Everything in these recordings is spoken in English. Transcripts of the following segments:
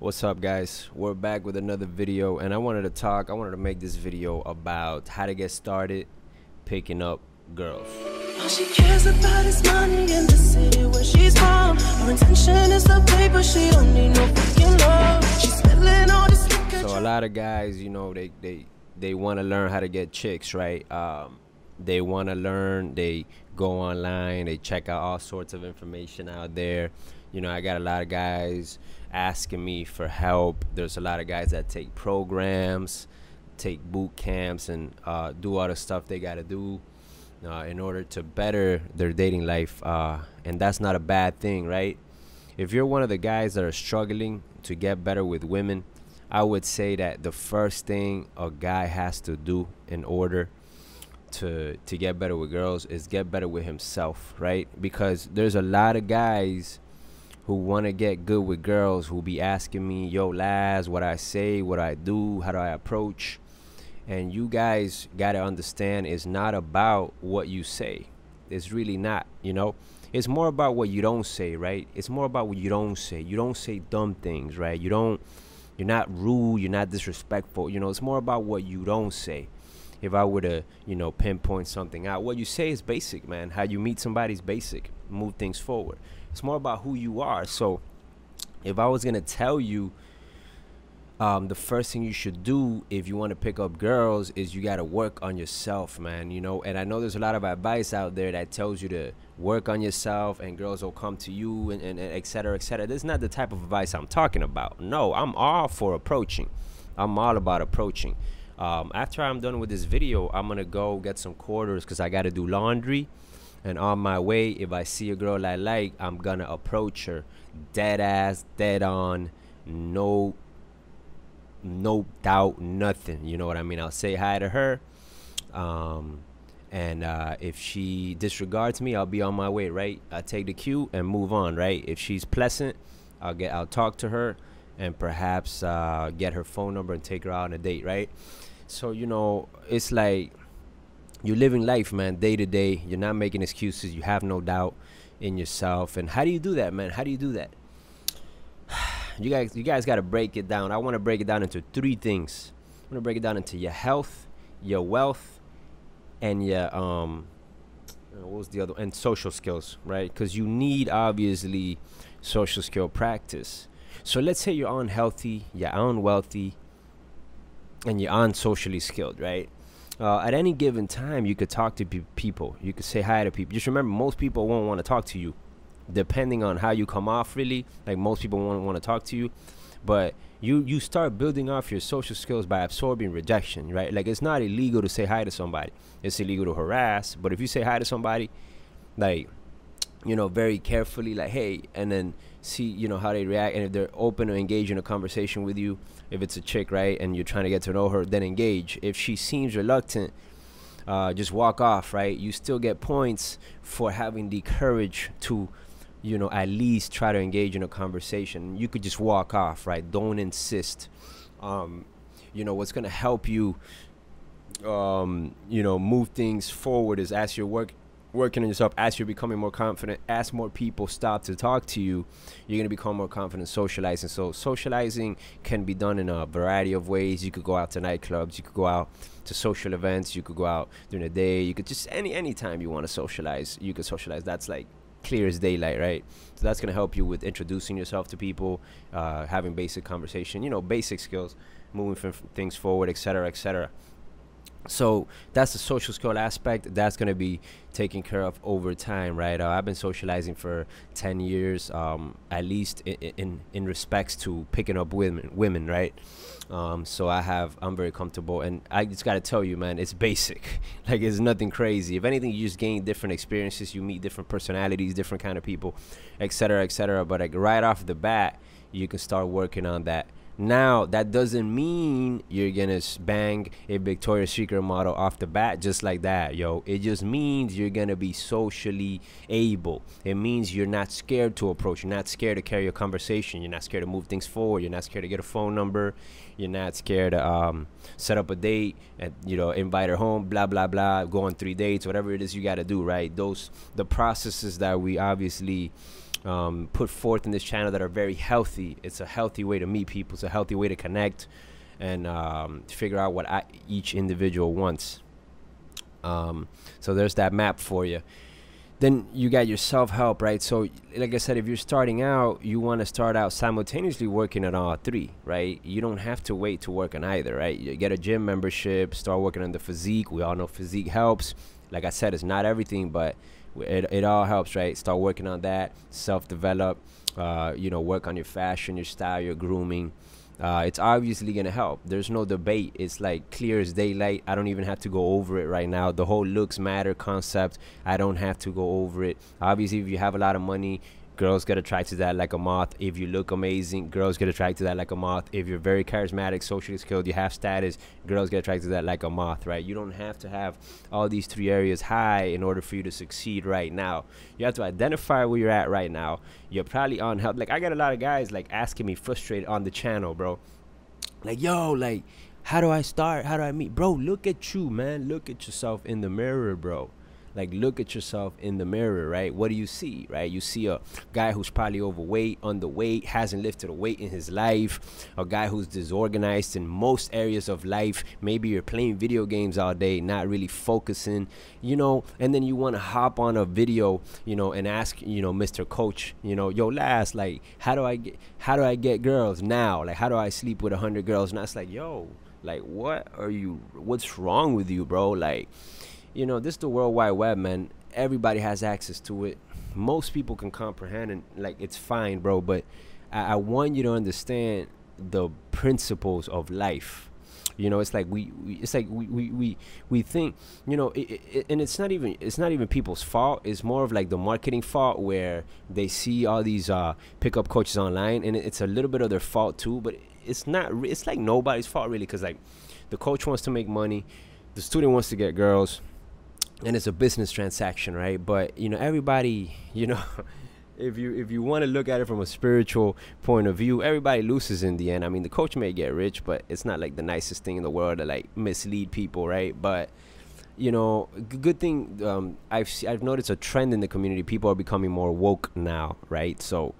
What's up guys? We're back with another video and I wanted to talk, I wanted to make this video about how to get started picking up girls. All she cares about is money in the city where she's from. Her intention is the paper, she don't need no fucking love. She's spilling all this. So a lot of guys, you know, they they they want to learn how to get chicks, right? Um, they want to learn. They go online. They check out all sorts of information out there. You know, I got a lot of guys asking me for help. There's a lot of guys that take programs, take boot camps, and uh, do all the stuff they got to do uh, in order to better their dating life. Uh, and that's not a bad thing, right? If you're one of the guys that are struggling to get better with women, I would say that the first thing a guy has to do in order to to get better with girls is get better with himself, right? Because there's a lot of guys who want to get good with girls who be asking me, "Yo, Laz, what I say, what I do, how do I approach?" And you guys got to understand it's not about what you say. It's really not, you know? It's more about what you don't say, right? It's more about what you don't say. You don't say dumb things, right? You don't you're not rude, you're not disrespectful. You know, it's more about what you don't say. If I were to, you know, pinpoint something out, what you say is basic, man. How you meet somebody is basic. Move things forward. It's more about who you are. So, if I was gonna tell you, um, the first thing you should do if you want to pick up girls is you got to work on yourself, man. You know, and I know there's a lot of advice out there that tells you to work on yourself and girls will come to you and, and, and et cetera, et cetera. This is not the type of advice I'm talking about. No, I'm all for approaching. I'm all about approaching. Um, after I'm done with this video, I'm gonna go get some quarters because I got to do laundry. And on my way, if I see a girl I like, I'm gonna approach her, dead ass, dead on, no no doubt, nothing. You know what I mean? I'll say hi to her. Um, and uh, if she disregards me, I'll be on my way, right? I take the cue and move on, right? If she's pleasant, I'll get, I'll talk to her, and perhaps uh, get her phone number and take her out on a date, right? So you know, it's like you're living life, man, day to day. You're not making excuses. You have no doubt in yourself. And how do you do that, man? How do you do that? you guys you guys got to break it down. I want to break it down into three things. I want to break it down into your health, your wealth, and your um uh, what was the other and social skills, right? Cuz you need obviously social skill practice. So let's say you're unhealthy, you're unwealthy, and you're unsocially skilled, right? Uh, at any given time, you could talk to pe- people. You could say hi to people. Just remember, most people won't want to talk to you depending on how you come off really like most people won't want to talk to you but you you start building off your social skills by absorbing rejection right like it's not illegal to say hi to somebody it's illegal to harass but if you say hi to somebody like you know very carefully like hey and then see you know how they react and if they're open to engage in a conversation with you if it's a chick right and you're trying to get to know her then engage if she seems reluctant uh, just walk off right you still get points for having the courage to you know, at least try to engage in a conversation. You could just walk off, right? Don't insist. Um, you know, what's going to help you, um, you know, move things forward is as you're work, working on yourself, as you're becoming more confident, as more people stop to talk to you, you're going to become more confident socializing. So, socializing can be done in a variety of ways. You could go out to nightclubs, you could go out to social events, you could go out during the day, you could just any any time you want to socialize, you could socialize. That's like clear as daylight, right? So that's gonna help you with introducing yourself to people, uh, having basic conversation, you know, basic skills, moving things forward, etc., etc. So that's the social skill aspect. That's gonna be taken care of over time, right? Uh, I've been socializing for ten years, um, at least in, in in respects to picking up women, women, right? Um, so I have, I'm very comfortable, and I just gotta tell you, man, it's basic. like it's nothing crazy. If anything, you just gain different experiences, you meet different personalities, different kind of people, etc., etc. But like right off the bat, you can start working on that now, that doesn't mean you're gonna bang a Victoria's Secret model off the bat just like that, yo. It just means you're gonna be socially able. It means you're not scared to approach. You're not scared to carry a conversation. You're not scared to move things forward. You're not scared to get a phone number. You're not scared to um, set up a date and you know invite her home. Blah blah blah. Go on three dates. Whatever it is you gotta do, right? Those the processes that we obviously um, put forth in this channel that are very healthy. It's a healthy way to meet people. It's a healthy way to connect and um, figure out what I, each individual wants. Um, so there's that map for you. Then you got your self help, right? So, like I said, if you're starting out, you want to start out simultaneously working on all three, right? You don't have to wait to work on either, right? You get a gym membership, start working on the physique. We all know physique helps. Like I said, it's not everything, but it, it all helps, right? Start working on that, self develop, uh, you know, work on your fashion, your style, your grooming uh, it's obviously gonna help. There's no debate. It's like clear as daylight. I don't even have to go over it right now. The whole looks matter concept. I don't have to go over it. Obviously, if you have a lot of money, girls get attracted to that like a moth. If you look amazing, girls get attracted to that like a moth. If you're very charismatic, socially skilled, you have status, girls get attracted to that like a moth, right? You don't have to have all these three areas high in order for you to succeed right now. You have to identify where you're at right now. You're probably on help. Like I got a lot of guys like asking me frustrated on the channel, bro. Like, yo, like, how do I start? How do I meet? Bro, look at you, man. Look at yourself in the mirror, bro like look at yourself in the mirror right? What do you see right? You see a guy who's probably overweight underweight hasn't lifted a weight in his life a guy who's disorganized in most areas of life. Maybe you're playing video games all day not really focusing you know? And then you want to hop on a video you know and ask you know mr coach you know yo Laz like how do i get how do i get girls now? Like how do i sleep with a hundred girls? And that's like yo like what are you what's wrong with you bro? Like you know, this is the World Wide Web, man. Everybody has access to it. Most people can comprehend and like it's fine, bro. But I, I want you to understand the principles of life. You know, it's like we, we it's like we, we, we, we think, you know, it, it, and it's not even it's not even people's fault. It's more of like the marketing fault where they see all these uh, pickup coaches online, and it's a little bit of their fault too. But it's not. It's like nobody's fault really, because like the coach wants to make money, the student wants to get girls, and it's a business transaction, right? But you know, everybody, you know, if you if you want to look at it from a spiritual point of view, everybody loses in the end. I mean, the coach may get rich, but it's not like the nicest thing in the world to like mislead people, right? But you know, good thing um, I've I've noticed a trend in the community. People are becoming more woke now, right? So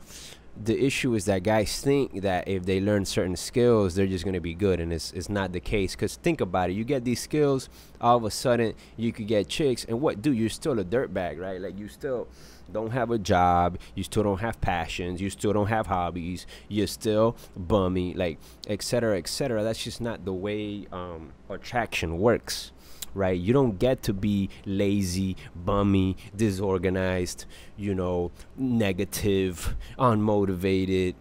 the issue is that guys think that if they learn certain skills, they're just going to be good, and it's, it's not the case. Because think about it, you get these skills, all of a sudden you could get chicks, and what do? You're still a dirtbag, right? Like you still don't have a job, you still don't have passions, you still don't have hobbies, you're still bummy, like etc. etc. That's just not the way um, attraction works right? You don't get to be lazy, bummy, disorganized, you know, negative, unmotivated.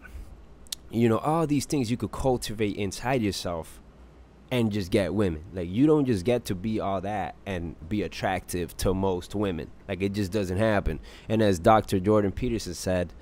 You know, all these things you could cultivate inside yourself and just get women. Like you don't just get to be all that and be attractive to most women. Like it just doesn't happen. And as Dr. Jordan Peterson said,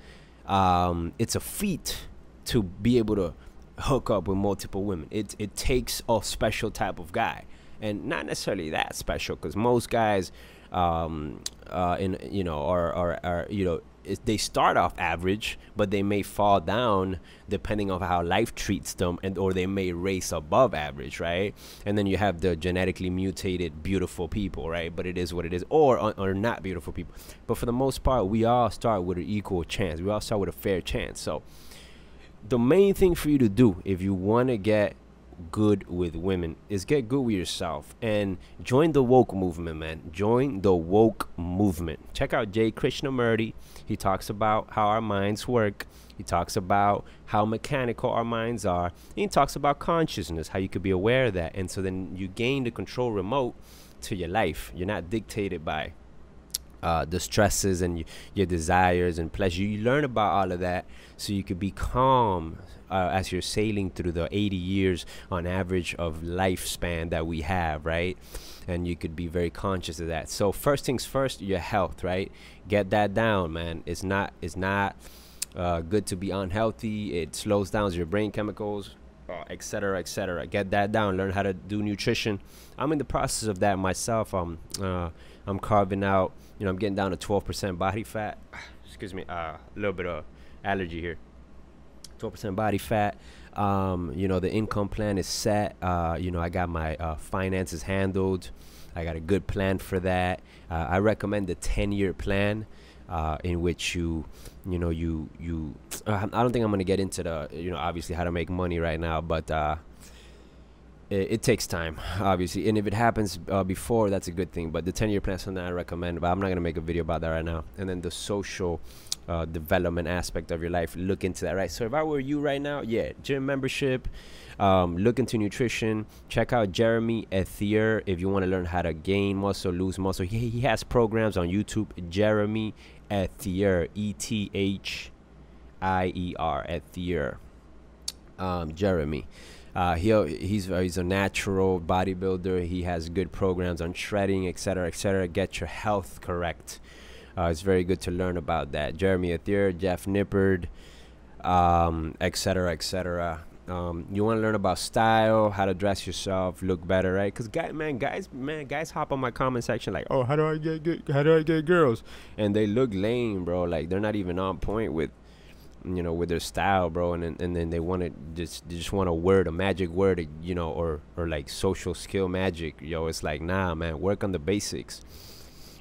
um, it's a feat to be able to hook up with multiple women. It it takes a special type of guy and not necessarily that special because most guys um, uh, in you know are, are, are you know they start off average but they may fall down depending on how life treats them and or they may race above average right? And then you have the genetically mutated beautiful people right? But it is what it is or or not beautiful people. But for the most part we all start with an equal chance. We all start with a fair chance. So the main thing for you to do if you want to get good with women is get good with yourself and join the woke movement man. Join the woke movement. Check out jay krishnamurti. He talks about how our minds work. He talks about how mechanical our minds are. He talks about consciousness how you could be aware of that. And so then you gain the control remote to your life. You're not dictated by uh, the stresses and your desires and pleasure. You learn about all of that so you could be calm uh, as you're sailing through the 80 years on average of lifespan that we have, right? And you could be very conscious of that. So first things first, your health, right? Get that down, man. It's not. It's not. Uh, good to be unhealthy. It slows down your brain chemicals, etc., uh, etc. Et Get that down. Learn how to do nutrition. I'm in the process of that myself. Um, uh, I'm carving out. You know, I'm getting down to 12% body fat. Excuse me. Uh, a little bit of allergy here. 12% body fat. Um, you know, the income plan is set. Uh, you know, I got my uh, finances handled. I got a good plan for that. Uh, I recommend the 10 year plan. uh, in which you you know you you uh, I don't think I'm gonna get into the you know obviously how to make money right now, but uh, it, it takes time obviously, and if it happens uh, before, that's a good thing. But the 10 year plan is something I recommend, but I'm not gonna make a video about that right now. And then the social uh, development aspect of your life, look into that. Right. So if I were you right now, yeah, gym membership. Um, look into nutrition. Check out Jeremy Ethier if you want to learn how to gain muscle, lose muscle. He, he has programs on YouTube. Jeremy Ethier, E T H I E R, Ethier. Um, Jeremy. Uh, he he's he's a natural bodybuilder. He has good programs on shredding, etc., etc. Get your health correct. Uh, it's very good to learn about that. Jeremy Ethier, Jeff Nippard, um, etc., etc. Um, you want to learn about style, how to dress yourself, look better, right? Because guy, man, guys, man, guys hop on my comment section like, oh, how do I get, get how do I get girls? And they look lame, bro. Like they're not even on point with, you know, with their style, bro. And then, and then they want to just they just want a word, a magic word, you know, or or like social skill magic. Yo, it's like, nah, man, work on the basics.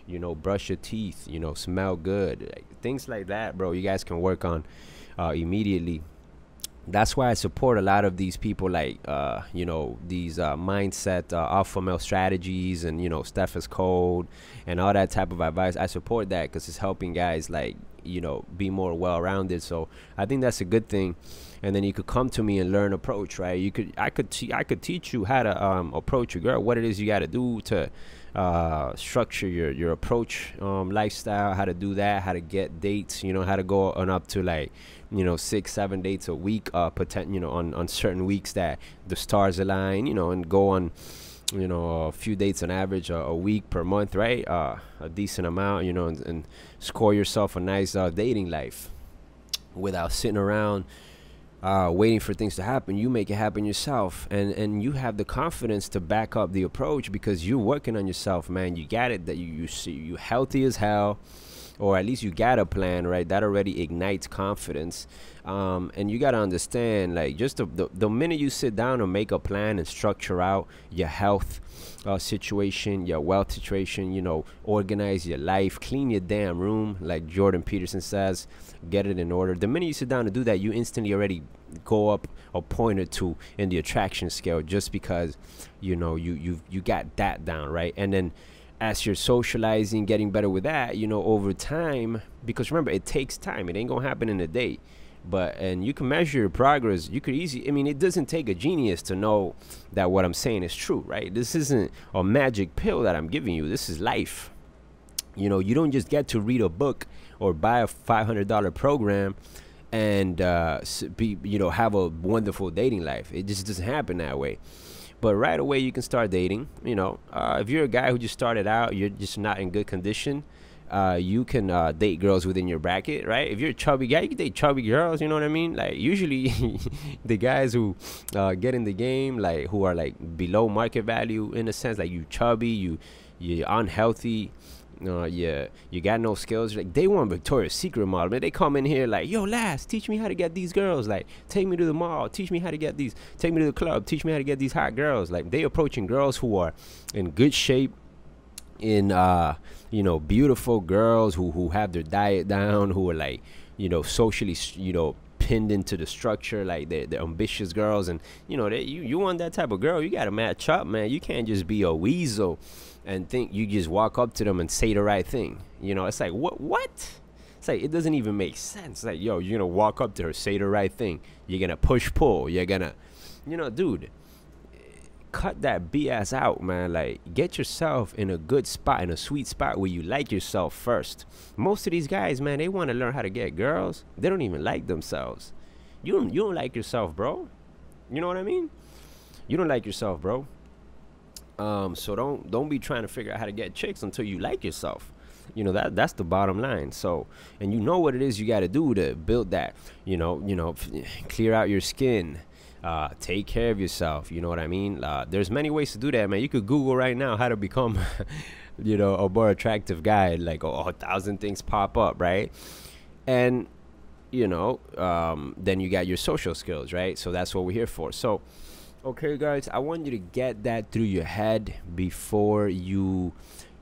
You know, brush your teeth. You know, smell good. Like, things like that, bro. You guys can work on uh, immediately that's why I support a lot of these people, like uh, you know these uh, mindset uh, alpha male strategies, and you know Steffes Code, and all that type of advice. I support that because it's helping guys like you know be more well-rounded. So I think that's a good thing. And then you could come to me and learn approach, right? You could I could te- I could teach you how to um, approach a girl, what it is you got to do to uh, structure your your approach um, lifestyle, how to do that, how to get dates, you know, how to go on up to like you know six seven dates a week uh potent you know on on certain weeks that the stars align you know and go on you know a few dates on average uh, a week per month right? Uh a decent amount you know and, and score yourself a nice uh, dating life without sitting around uh, waiting for things to happen you make it happen yourself. And and you have the confidence to back up the approach because you're working on yourself man. You got it that you you see you healthy as hell or at least you got a plan, right? That already ignites confidence. Um, and you got to understand, like, just the, the, the, minute you sit down and make a plan and structure out your health uh, situation, your wealth situation, you know, organize your life, clean your damn room, like Jordan Peterson says, get it in order. The minute you sit down to do that, you instantly already go up a point or two in the attraction scale just because, you know, you, you, you got that down, right? And then, as you're socializing, getting better with that, you know, over time, because remember, it takes time. It ain't gonna happen in a day. But and you can measure your progress. You could easily. I mean, it doesn't take a genius to know that what I'm saying is true, right? This isn't a magic pill that I'm giving you. This is life. You know, you don't just get to read a book or buy a $500 program and uh, be, you know, have a wonderful dating life. It just doesn't happen that way. But right away, you can start dating. You know, uh, if you're a guy who just started out, you're just not in good condition. Uh, you can uh, date girls within your bracket, right? If you're a chubby guy, you can date chubby girls. You know what I mean? Like usually, the guys who uh, get in the game, like who are like below market value in a sense, like you chubby, you you're unhealthy, uh, yeah, you got no skills. Like they want Victoria's Secret model, man. They come in here like, yo, Laz, teach me how to get these girls. Like, take me to the mall, teach me how to get these. Take me to the club, teach me how to get these hot girls. Like they approaching girls who are in good shape, in uh, you know, beautiful girls who who have their diet down, who are like, you know, socially, you know, pinned into the structure like the the ambitious girls and you know they, you you want that type of girl you got to match up man you can't just be a weasel and think you just walk up to them and say the right thing. You know, it's like what what? It's like it doesn't even make sense. Like, yo, you're gonna walk up to her, say the right thing. You're gonna push pull. You're gonna, you know, dude, cut that BS out, man. Like, get yourself in a good spot, in a sweet spot where you like yourself first. Most of these guys, man, they want to learn how to get girls. They don't even like themselves. You don't, you don't like yourself, bro. You know what I mean? You don't like yourself, bro. Um, so don't don't be trying to figure out how to get chicks until you like yourself. You know that that's the bottom line. So, and you know what it is you got to do to build that. You know, you know, clear out your skin. Uh, take care of yourself. You know what I mean? Uh, there's many ways to do that, man. You could Google right now how to become, you know, a more attractive guy. Like oh, a thousand things pop up, right? And you know, um, then you got your social skills, right? So that's what we're here for. So Okay, guys, I want you to get that through your head before you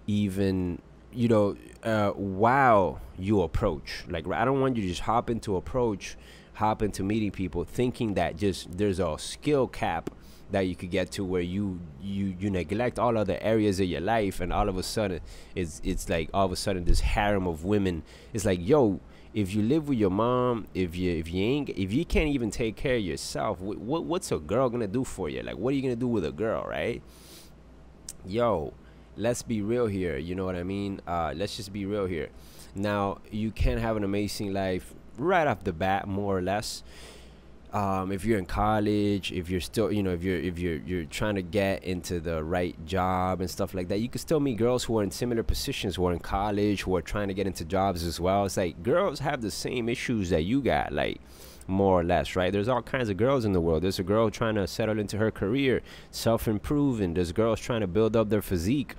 even you know, uh, while you approach, like I don't want you to just hop into approach, hop into meeting people, thinking that just there's a skill cap that you could get to where you you you neglect all other areas of your life, and all of a sudden it's it's like all of a sudden this harem of women. It's like yo. If you live with your mom, if you if you ain't if you can't even take care of yourself, what what's a girl gonna do for you? Like, what are you gonna do with a girl, right? Yo, let's be real here. You know what I mean? Uh, let's just be real here. Now, you can have an amazing life right off the bat, more or less. Um, if you're in college, if you're still, you know, if you're if you're you're trying to get into the right job and stuff like that, you can still meet girls who are in similar positions, who are in college, who are trying to get into jobs as well. It's like girls have the same issues that you got, like more or less, right? There's all kinds of girls in the world. There's a girl trying to settle into her career, self improving. There's girls trying to build up their physique.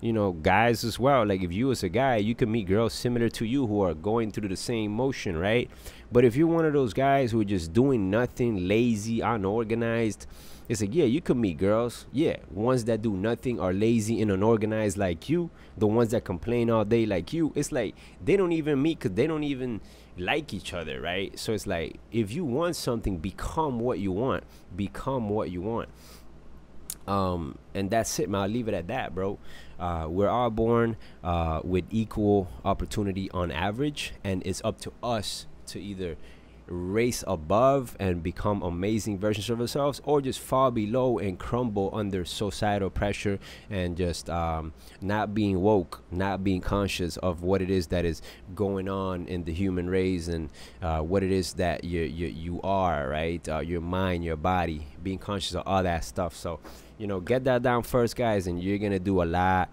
You know, guys as well. Like if you as a guy, you can meet girls similar to you who are going through the same motion, right? But if you're one of those guys who are just doing nothing, lazy, unorganized, it's like, yeah, you can meet girls. Yeah, ones that do nothing are lazy and unorganized like you. The ones that complain all day like you. It's like they don't even meet because they don't even like each other, right? So it's like if you want something, become what you want. Become what you want. Um, and that's it, man. I'll leave it at that, bro. Uh, we're all born uh, with equal opportunity on average, and it's up to us to either race above and become amazing versions of ourselves or just fall below and crumble under societal pressure and just um, not being woke not being conscious of what it is that is going on in the human race and uh, what it is that you, you, you are right? Uh, your mind your body being conscious of all that stuff. So you know get that down first guys and you're gonna do a lot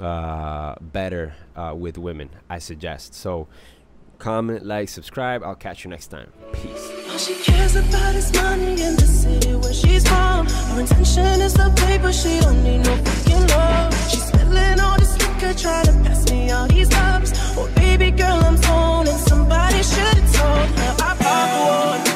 uh, better uh, with women i suggest. So comment, like, subscribe. I'll catch you next time. Peace. All she cares about is money in the city where she's from. Her intention is the paper, she don't need no fucking love. She's spilling all this liquor, trying to pass me all these cups. Oh, baby girl, I'm somebody should have told her I bought one.